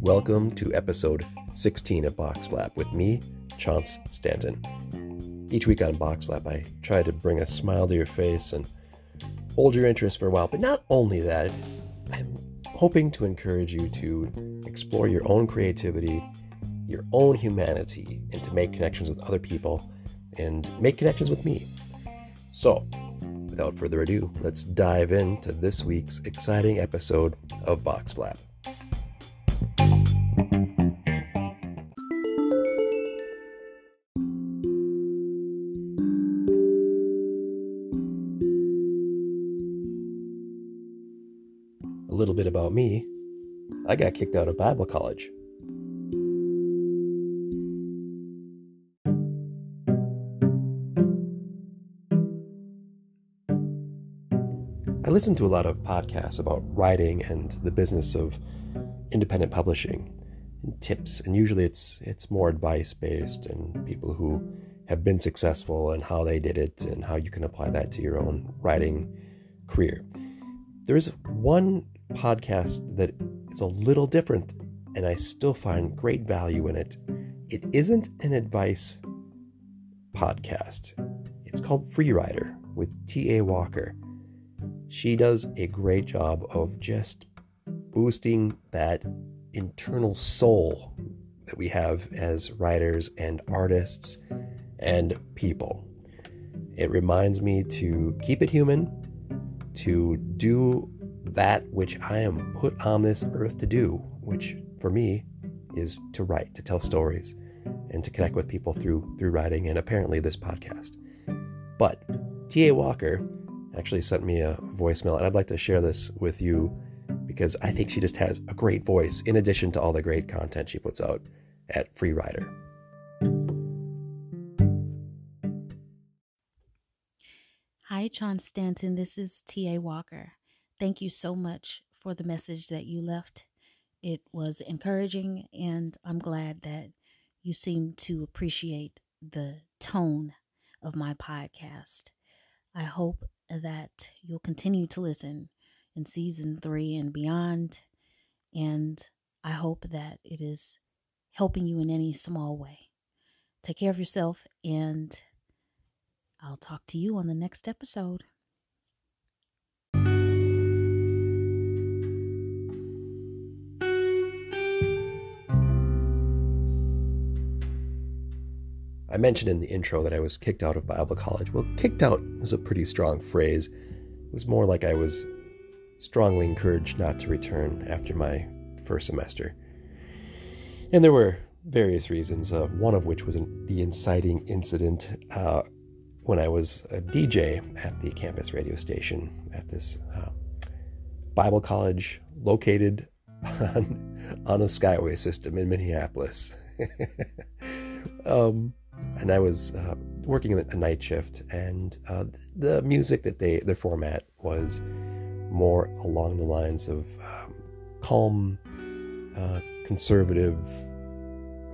Welcome to episode 16 of Box Flap with me, Chance Stanton. Each week on Box Flap, I try to bring a smile to your face and hold your interest for a while. But not only that, I'm hoping to encourage you to explore your own creativity, your own humanity, and to make connections with other people and make connections with me. So, without further ado, let's dive into this week's exciting episode of Box Flap. A little bit about me I got kicked out of Bible college. Listen to a lot of podcasts about writing and the business of independent publishing and tips and usually it's it's more advice based and people who have been successful and how they did it and how you can apply that to your own writing career. There's one podcast that is a little different and I still find great value in it. It isn't an advice podcast. It's called Free Rider with T.A. Walker she does a great job of just boosting that internal soul that we have as writers and artists and people. It reminds me to keep it human, to do that which I am put on this earth to do, which for me is to write, to tell stories, and to connect with people through through writing and apparently this podcast. But T.A. Walker actually sent me a voicemail, and I'd like to share this with you because I think she just has a great voice in addition to all the great content she puts out at Free Rider. Hi, John Stanton. This is T.A. Walker. Thank you so much for the message that you left. It was encouraging, and I'm glad that you seem to appreciate the tone of my podcast. I hope that you'll continue to listen in season three and beyond. And I hope that it is helping you in any small way. Take care of yourself, and I'll talk to you on the next episode. I mentioned in the intro that I was kicked out of Bible college. Well, kicked out was a pretty strong phrase. It was more like I was strongly encouraged not to return after my first semester. And there were various reasons, uh, one of which was the inciting incident uh, when I was a DJ at the campus radio station at this uh, Bible college located on, on a skyway system in Minneapolis. um, and I was uh, working a night shift, and uh, the music that they their format was more along the lines of um, calm, uh, conservative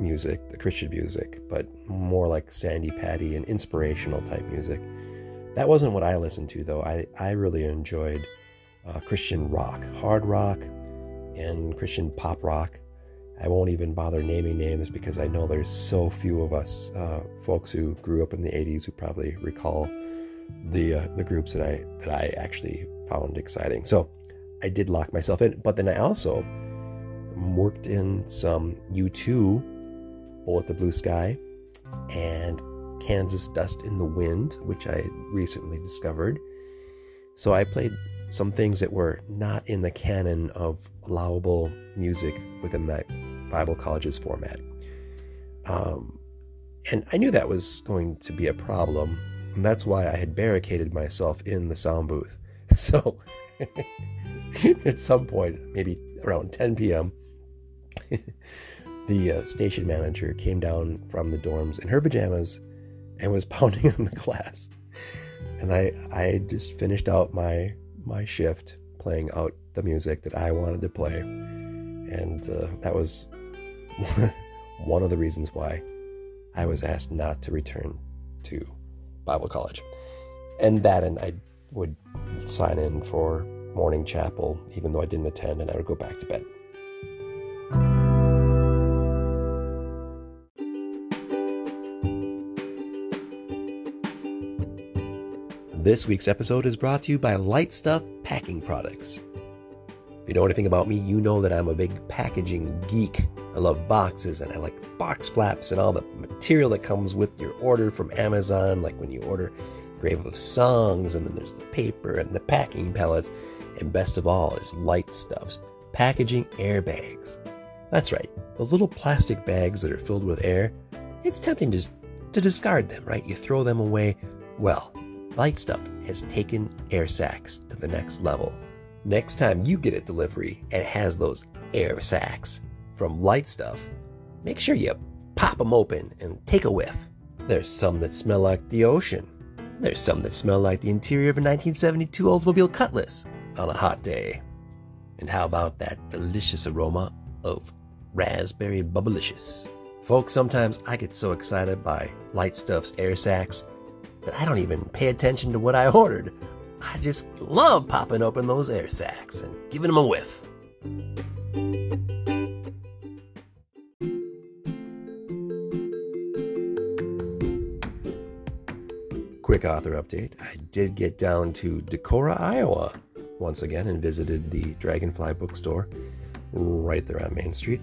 music, the Christian music, but more like Sandi Patty and inspirational type music. That wasn't what I listened to, though. I, I really enjoyed uh, Christian rock, hard rock, and Christian pop rock. I won't even bother naming names because I know there's so few of us uh, folks who grew up in the 80s who probably recall the uh, the groups that I that I actually found exciting. So I did lock myself in, but then I also worked in some U2, Bullet the Blue Sky, and Kansas Dust in the Wind, which I recently discovered. So I played some things that were not in the canon of allowable music within that Bible college's format. Um, and I knew that was going to be a problem. And that's why I had barricaded myself in the sound booth. So at some point, maybe around 10 p.m., the uh, station manager came down from the dorms in her pajamas and was pounding on the glass. And I, I just finished out my my shift playing out the music that I wanted to play. And uh, that was one of the reasons why I was asked not to return to Bible college. And that, and I would sign in for morning chapel, even though I didn't attend, and I would go back to bed. This week's episode is brought to you by Light Stuff Packing Products. If you know anything about me, you know that I'm a big packaging geek. I love boxes and I like box flaps and all the material that comes with your order from Amazon, like when you order Grave of Songs, and then there's the paper and the packing pellets, and best of all is Light Stuff's packaging airbags. That's right, those little plastic bags that are filled with air. It's tempting just to discard them, right? You throw them away. Well, Light Stuff has taken air sacs to the next level. Next time you get a delivery and it has those air sacs from Light Stuff, make sure you pop them open and take a whiff. There's some that smell like the ocean. There's some that smell like the interior of a 1972 Oldsmobile Cutlass on a hot day. And how about that delicious aroma of raspberry bubblicious? Folks, sometimes I get so excited by Light Stuff's air sacs that I don't even pay attention to what I ordered. I just love popping open those air sacs and giving them a whiff. Quick author update. I did get down to Decorah, Iowa once again and visited the Dragonfly bookstore right there on Main Street,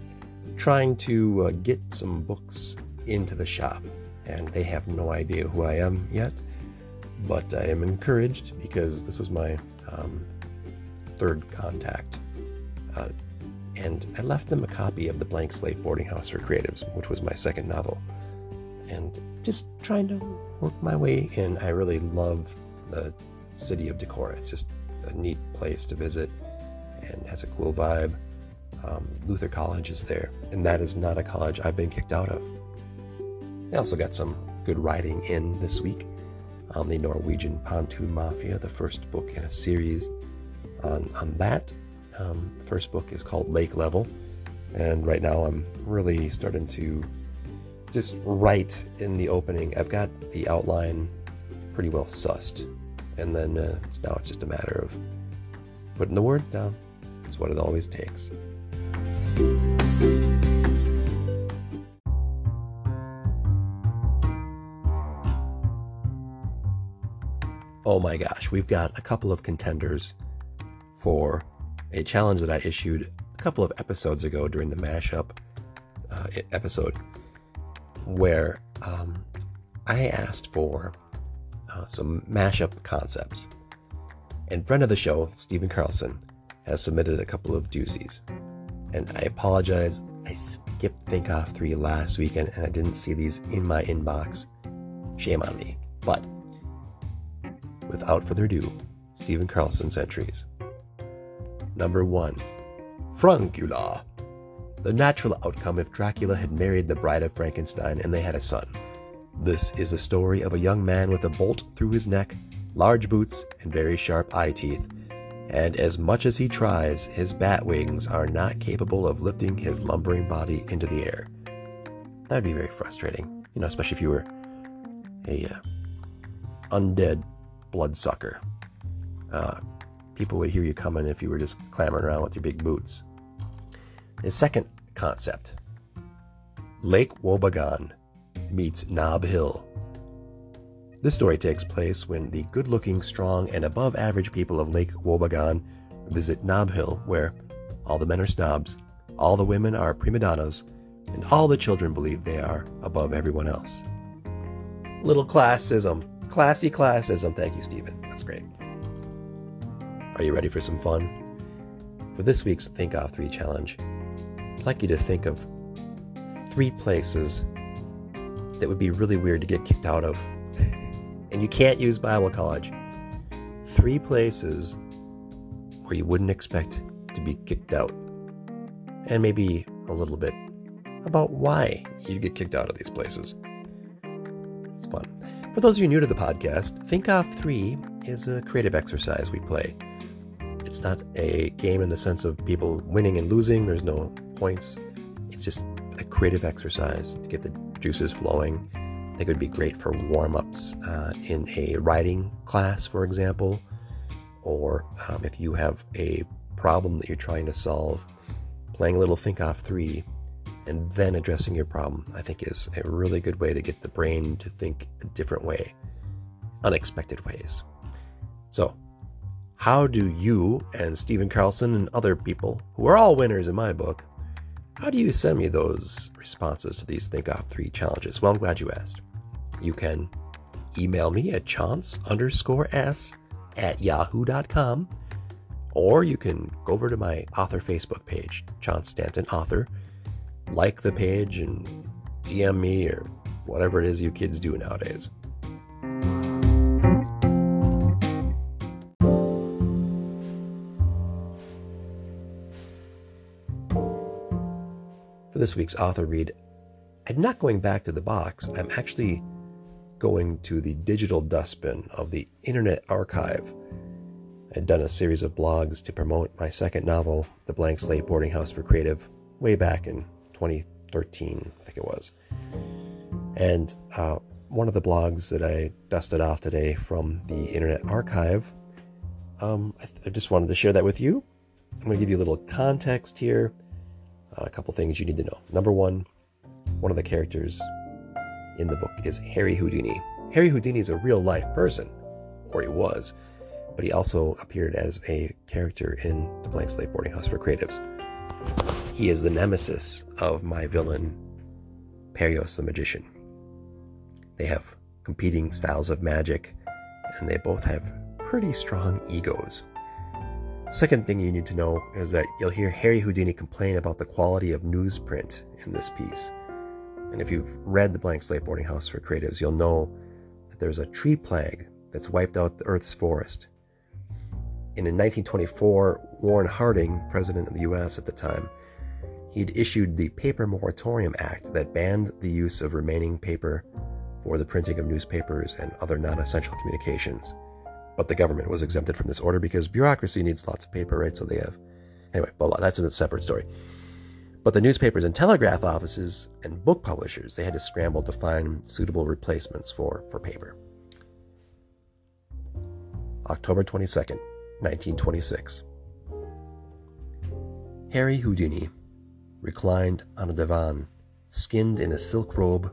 trying to uh, get some books into the shop and they have no idea who I am yet. But I am encouraged because this was my um, third contact. Uh, and I left them a copy of The Blank Slate Boarding House for Creatives, which was my second novel. And just trying to work my way in. I really love the city of Decorah. It's just a neat place to visit and has a cool vibe. Um, Luther College is there, and that is not a college I've been kicked out of. I also got some good writing in this week on the Norwegian Pontoon Mafia, the first book in a series on, on that. Um, first book is called Lake Level, and right now I'm really starting to just write in the opening. I've got the outline pretty well sussed, and then uh, it's, now it's just a matter of putting the words down. It's what it always takes. oh my gosh, we've got a couple of contenders for a challenge that I issued a couple of episodes ago during the mashup uh, episode, where um, I asked for uh, some mashup concepts. And friend of the show, Stephen Carlson, has submitted a couple of doozies. And I apologize, I skipped Think Off 3 last weekend and I didn't see these in my inbox. Shame on me. But Without further ado, Stephen Carlson's entries. Number 1. Francula. The natural outcome if Dracula had married the bride of Frankenstein and they had a son. This is a story of a young man with a bolt through his neck, large boots, and very sharp eye teeth. And as much as he tries, his bat wings are not capable of lifting his lumbering body into the air. That'd be very frustrating, you know, especially if you were a uh, undead bloodsucker. Uh, people would hear you coming if you were just clambering around with your big boots. His second concept Lake Wobegon meets Nob Hill. This story takes place when the good looking, strong, and above average people of Lake Wobegon visit Nob Hill, where all the men are snobs, all the women are prima donnas, and all the children believe they are above everyone else. Little classism Classy classism. Thank you, Stephen. That's great. Are you ready for some fun? For this week's Think Off 3 challenge, like you to think of three places that would be really weird to get kicked out of. and you can't use Bible college. Three places where you wouldn't expect to be kicked out. And maybe a little bit about why you'd get kicked out of these places. It's fun. For those of you new to the podcast, Think Off 3 is a creative exercise we play. It's not a game in the sense of people winning and losing, there's no points. It's just a creative exercise to get the juices flowing. I think it would be great for warm ups uh, in a writing class, for example, or um, if you have a problem that you're trying to solve, playing a little Think Off 3 and then addressing your problem, I think is a really good way to get the brain to think a different way, unexpected ways. So, how do you and Stephen Carlson and other people, who are all winners in my book, how do you send me those responses to these Think Off 3 challenges? Well, I'm glad you asked. You can email me at chance underscore s at yahoo.com or you can go over to my author Facebook page, Chance Stanton Author, like the page and DM me or whatever it is you kids do nowadays. For this week's author read, I'm not going back to the box. I'm actually going to the digital dustbin of the Internet Archive. I'd done a series of blogs to promote my second novel, The Blank Slate Boarding House for Creative, way back in 2013, I think it was. And uh, one of the blogs that I dusted off today from the Internet Archive, um, I, th- I, just wanted to share that with you. I'm going to give you a little context here, Uh, a couple things you need to know. Number one, one of the characters in the book is Harry Houdini. Harry Houdini is a real life person, or he was, but he also appeared as a character in The Blank Slate Boarding House for Creatives. He is the nemesis of my villain, Perios the Magician. They have competing styles of magic, and they both have pretty strong egos. Second thing you need to know is that you'll hear Harry Houdini complain about the quality of newsprint in this piece. And if you've read The Blank Slate Boarding House for Creatives, you'll know that there's a tree plague that's wiped out the Earth's forest. And in 1924, Warren Harding, president of the US at the time, he'd issued the Paper Moratorium Act that banned the use of remaining paper for the printing of newspapers and other non essential communications. But the government was exempted from this order because bureaucracy needs lots of paper, right? So they have. Anyway, well, that's a separate story. But the newspapers and telegraph offices and book publishers, they had to scramble to find suitable replacements for, for paper. October 22nd, 1926. Harry Houdini reclined on a divan, skinned in a silk robe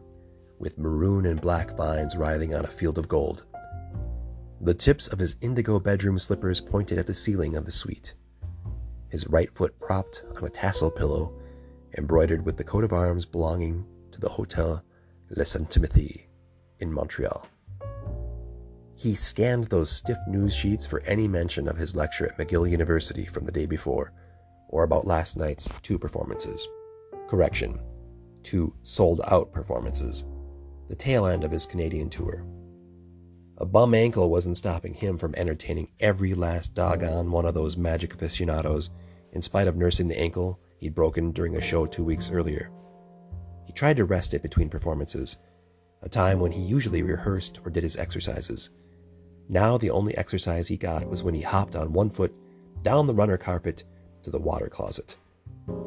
with maroon and black vines writhing on a field of gold. The tips of his indigo bedroom slippers pointed at the ceiling of the suite. His right foot propped on a tassel pillow embroidered with the coat of arms belonging to the Hotel Le Saint in Montreal. He scanned those stiff news sheets for any mention of his lecture at McGill University from the day before, or about last night's two performances. Correction, two sold out performances, the tail end of his Canadian tour. A bum ankle wasn't stopping him from entertaining every last doggone one of those magic aficionados, in spite of nursing the ankle he'd broken during a show two weeks earlier. He tried to rest it between performances, a time when he usually rehearsed or did his exercises. Now the only exercise he got was when he hopped on one foot down the runner carpet to the water closet.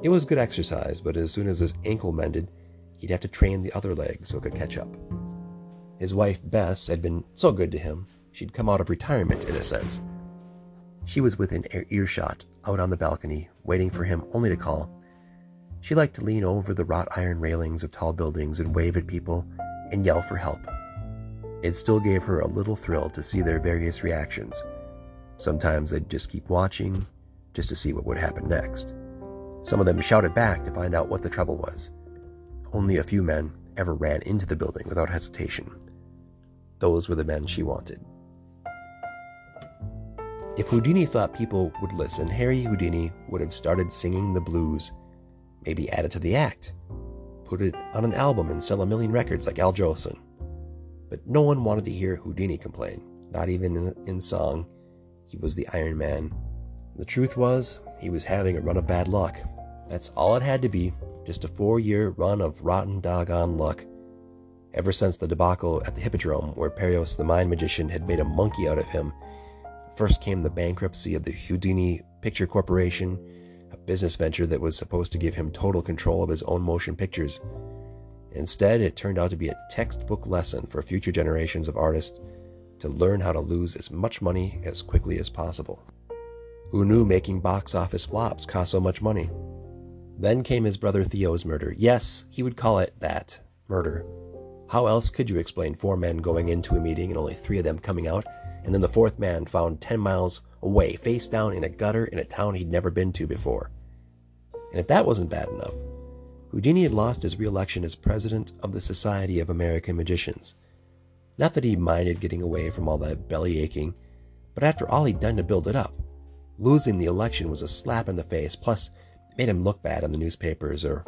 It was good exercise, but as soon as his ankle mended, he'd have to train the other leg so it could catch up. His wife, Bess, had been so good to him, she'd come out of retirement in a sense. She was within earshot, out on the balcony, waiting for him only to call. She liked to lean over the wrought iron railings of tall buildings and wave at people and yell for help. It still gave her a little thrill to see their various reactions. Sometimes they'd just keep watching, just to see what would happen next. Some of them shouted back to find out what the trouble was. Only a few men ever ran into the building without hesitation. Those were the men she wanted. If Houdini thought people would listen, Harry Houdini would have started singing the blues, maybe add it to the act, put it on an album and sell a million records like Al Jolson. But no one wanted to hear Houdini complain, not even in, in song. He was the Iron Man. The truth was, he was having a run of bad luck. That's all it had to be, just a four year run of rotten doggone luck. Ever since the debacle at the Hippodrome, where Perios the Mind Magician had made a monkey out of him First came the bankruptcy of the Houdini Picture Corporation, a business venture that was supposed to give him total control of his own motion pictures. Instead, it turned out to be a textbook lesson for future generations of artists to learn how to lose as much money as quickly as possible. Who knew making box office flops cost so much money? Then came his brother Theo's murder. Yes, he would call it that murder. How else could you explain four men going into a meeting and only three of them coming out, and then the fourth man found 10 miles away, face down in a gutter in a town he'd never been to before? And if that wasn't bad enough, Houdini had lost his re-election as president of the Society of American Magicians. Not that he minded getting away from all that belly aching, but after all he'd done to build it up. Losing the election was a slap in the face, plus it made him look bad on the newspapers, or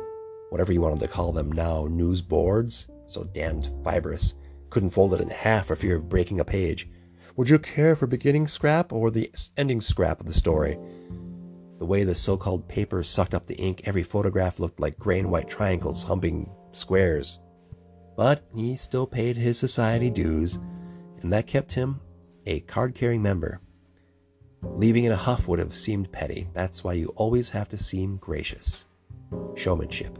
whatever you wanted to call them now, news boards, so damned fibrous. Couldn't fold it in half for fear of breaking a page. Would you care for beginning scrap or the ending scrap of the story? The way the so called paper sucked up the ink, every photograph looked like gray and white triangles humping squares. But he still paid his society dues, and that kept him a card carrying member. Leaving in a huff would have seemed petty. That's why you always have to seem gracious. Showmanship.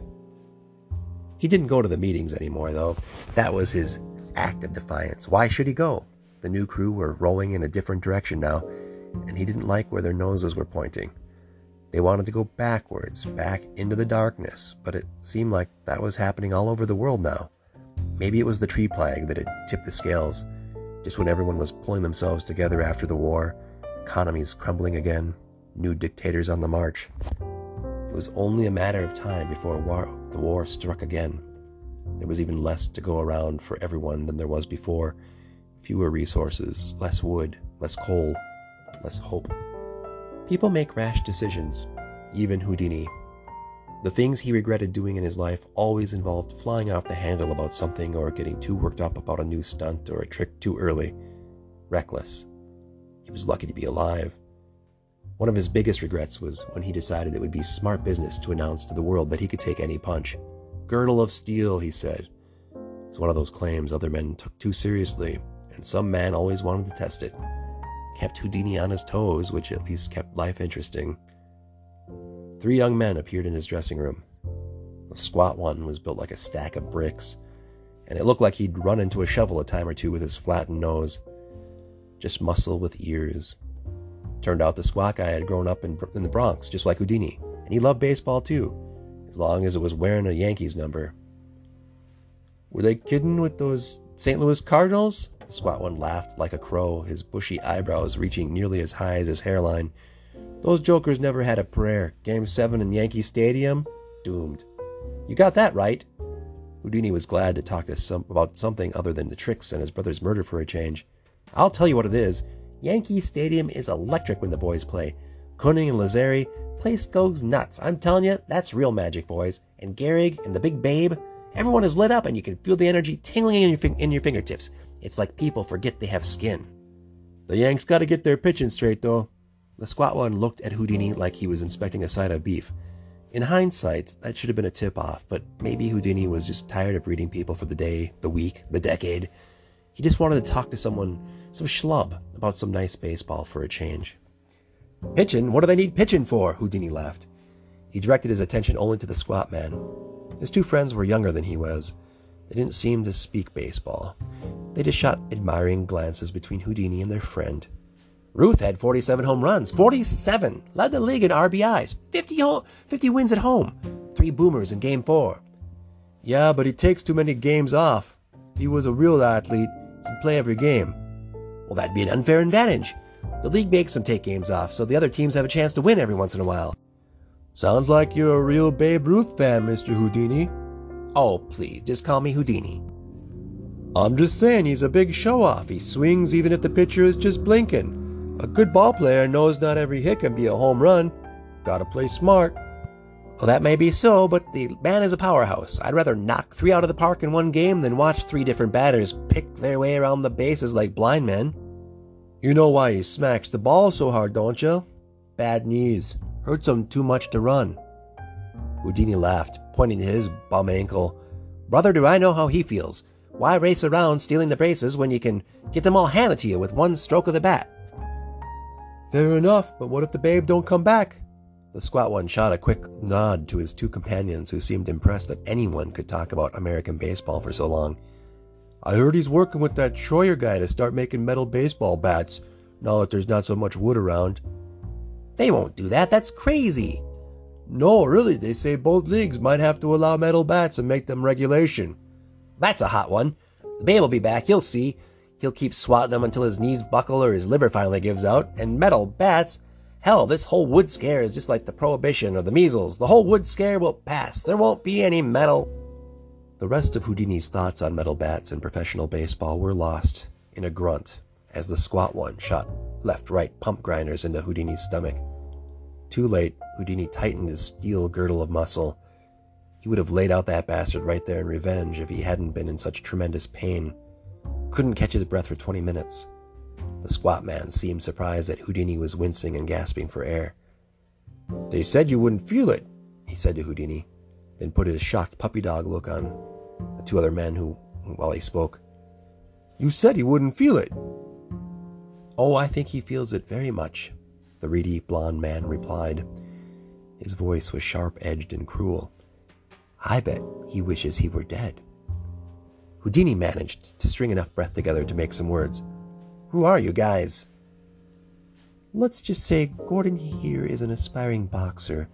He didn't go to the meetings anymore, though. That was his act of defiance. Why should he go? The new crew were rowing in a different direction now, and he didn't like where their noses were pointing. They wanted to go backwards, back into the darkness, but it seemed like that was happening all over the world now. Maybe it was the tree plague that had tipped the scales, just when everyone was pulling themselves together after the war, economies crumbling again, new dictators on the march. It was only a matter of time before war, the war struck again. There was even less to go around for everyone than there was before fewer resources, less wood, less coal, less hope. People make rash decisions, even Houdini. The things he regretted doing in his life always involved flying off the handle about something or getting too worked up about a new stunt or a trick too early. Reckless. He was lucky to be alive. One of his biggest regrets was when he decided it would be smart business to announce to the world that he could take any punch. Girdle of steel, he said. It's one of those claims other men took too seriously, and some man always wanted to test it kept Houdini on his toes, which at least kept life interesting. Three young men appeared in his dressing room. The squat one was built like a stack of bricks, and it looked like he'd run into a shovel a time or two with his flattened nose. Just muscle with ears. Turned out the squat guy had grown up in, in the Bronx, just like Houdini, and he loved baseball too, as long as it was wearing a Yankees number. Were they kidding with those St. Louis Cardinals? The squat one laughed like a crow, his bushy eyebrows reaching nearly as high as his hairline. Those jokers never had a prayer. Game 7 in Yankee Stadium? Doomed. You got that right. Houdini was glad to talk some, about something other than the tricks and his brother's murder for a change. I'll tell you what it is. Yankee Stadium is electric when the boys play. Koenig and Lazzeri, place goes nuts. I'm telling you, that's real magic, boys. And Gehrig and the big babe, everyone is lit up and you can feel the energy tingling in your, in your fingertips. It's like people forget they have skin. The Yanks got to get their pitching straight, though. The squat one looked at Houdini like he was inspecting a side of beef. In hindsight, that should have been a tip off, but maybe Houdini was just tired of reading people for the day, the week, the decade. He just wanted to talk to someone, some schlub, about some nice baseball for a change. Pitchin'? What do they need pitchin' for? Houdini laughed. He directed his attention only to the squat man. His two friends were younger than he was. They didn't seem to speak baseball. They just shot admiring glances between Houdini and their friend. Ruth had 47 home runs. 47! Led the league in RBIs. 50, 50 wins at home. Three boomers in game four. Yeah, but he takes too many games off. He was a real athlete, he'd play every game. Well, that'd be an unfair advantage. The league makes them take games off, so the other teams have a chance to win every once in a while. Sounds like you're a real Babe Ruth fan, Mr. Houdini. Oh, please, just call me Houdini. I'm just saying he's a big show off. He swings even if the pitcher is just blinking. A good ball player knows not every hit can be a home run. Gotta play smart. Well, that may be so, but the man is a powerhouse. I'd rather knock three out of the park in one game than watch three different batters pick their way around the bases like blind men. You know why he smacks the ball so hard, don't you? Bad knees. Hurts him too much to run. Houdini laughed, pointing to his bum ankle. Brother, do I know how he feels. Why race around stealing the braces when you can get them all handed to you with one stroke of the bat? Fair enough, but what if the babe don't come back? The squat one shot a quick nod to his two companions, who seemed impressed that anyone could talk about American baseball for so long. I heard he's working with that Schroyer guy to start making metal baseball bats, now that there's not so much wood around. They won't do that, that's crazy. No, really, they say both leagues might have to allow metal bats and make them regulation. That's a hot one. The Babe will be back, you'll see. He'll keep swatting them until his knees buckle or his liver finally gives out. And metal bats? Hell, this whole wood scare is just like the prohibition or the measles. The whole wood scare will pass. There won't be any metal. The rest of Houdini's thoughts on metal bats and professional baseball were lost in a grunt as the squat one shot left right pump grinders into Houdini's stomach. Too late, Houdini tightened his steel girdle of muscle. He would have laid out that bastard right there in revenge if he hadn't been in such tremendous pain. Couldn't catch his breath for 20 minutes. The squat man seemed surprised that Houdini was wincing and gasping for air. They said you wouldn't feel it, he said to Houdini, then put his shocked puppy dog look on the two other men who, while he spoke, You said he wouldn't feel it. Oh, I think he feels it very much, the reedy blond man replied. His voice was sharp edged and cruel. I bet he wishes he were dead. Houdini managed to string enough breath together to make some words. Who are you guys? Let's just say Gordon here is an aspiring boxer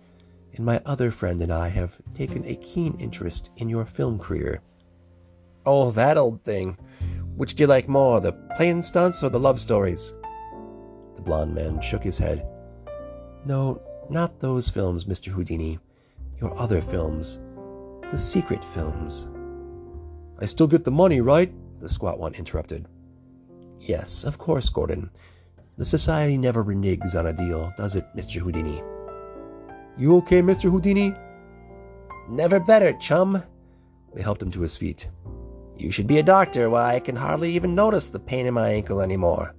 and my other friend and I have taken a keen interest in your film career. Oh, that old thing. Which do you like more, the playing stunts or the love stories? The blond man shook his head. No, not those films, Mr. Houdini. Your other films. The secret films. I still get the money, right? The squat one interrupted. Yes, of course, Gordon. The society never reneges on a deal, does it, Mr. Houdini? You okay, Mr. Houdini? Never better, chum. They helped him to his feet. You should be a doctor. Why, I can hardly even notice the pain in my ankle anymore.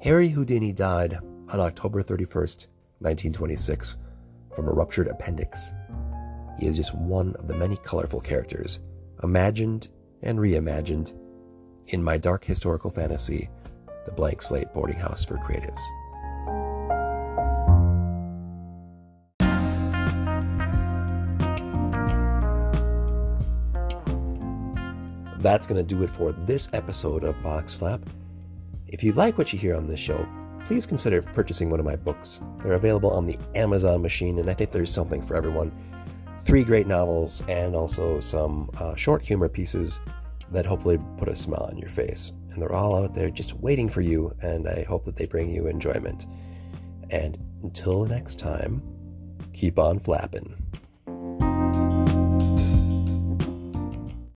Harry Houdini died on October 31st, 1926, from a ruptured appendix. He is just one of the many colorful characters, imagined and reimagined, in my dark historical fantasy, The Blank Slate Boarding House for Creatives. that's going to do it for this episode of Box Flap. If you like what you hear on this show, please consider purchasing one of my books. They're available on the Amazon machine, and I think there's something for everyone. Three great novels and also some uh, short humor pieces that hopefully put a smile on your face. And they're all out there just waiting for you, and I hope that they bring you enjoyment. And until next time, keep on flapping.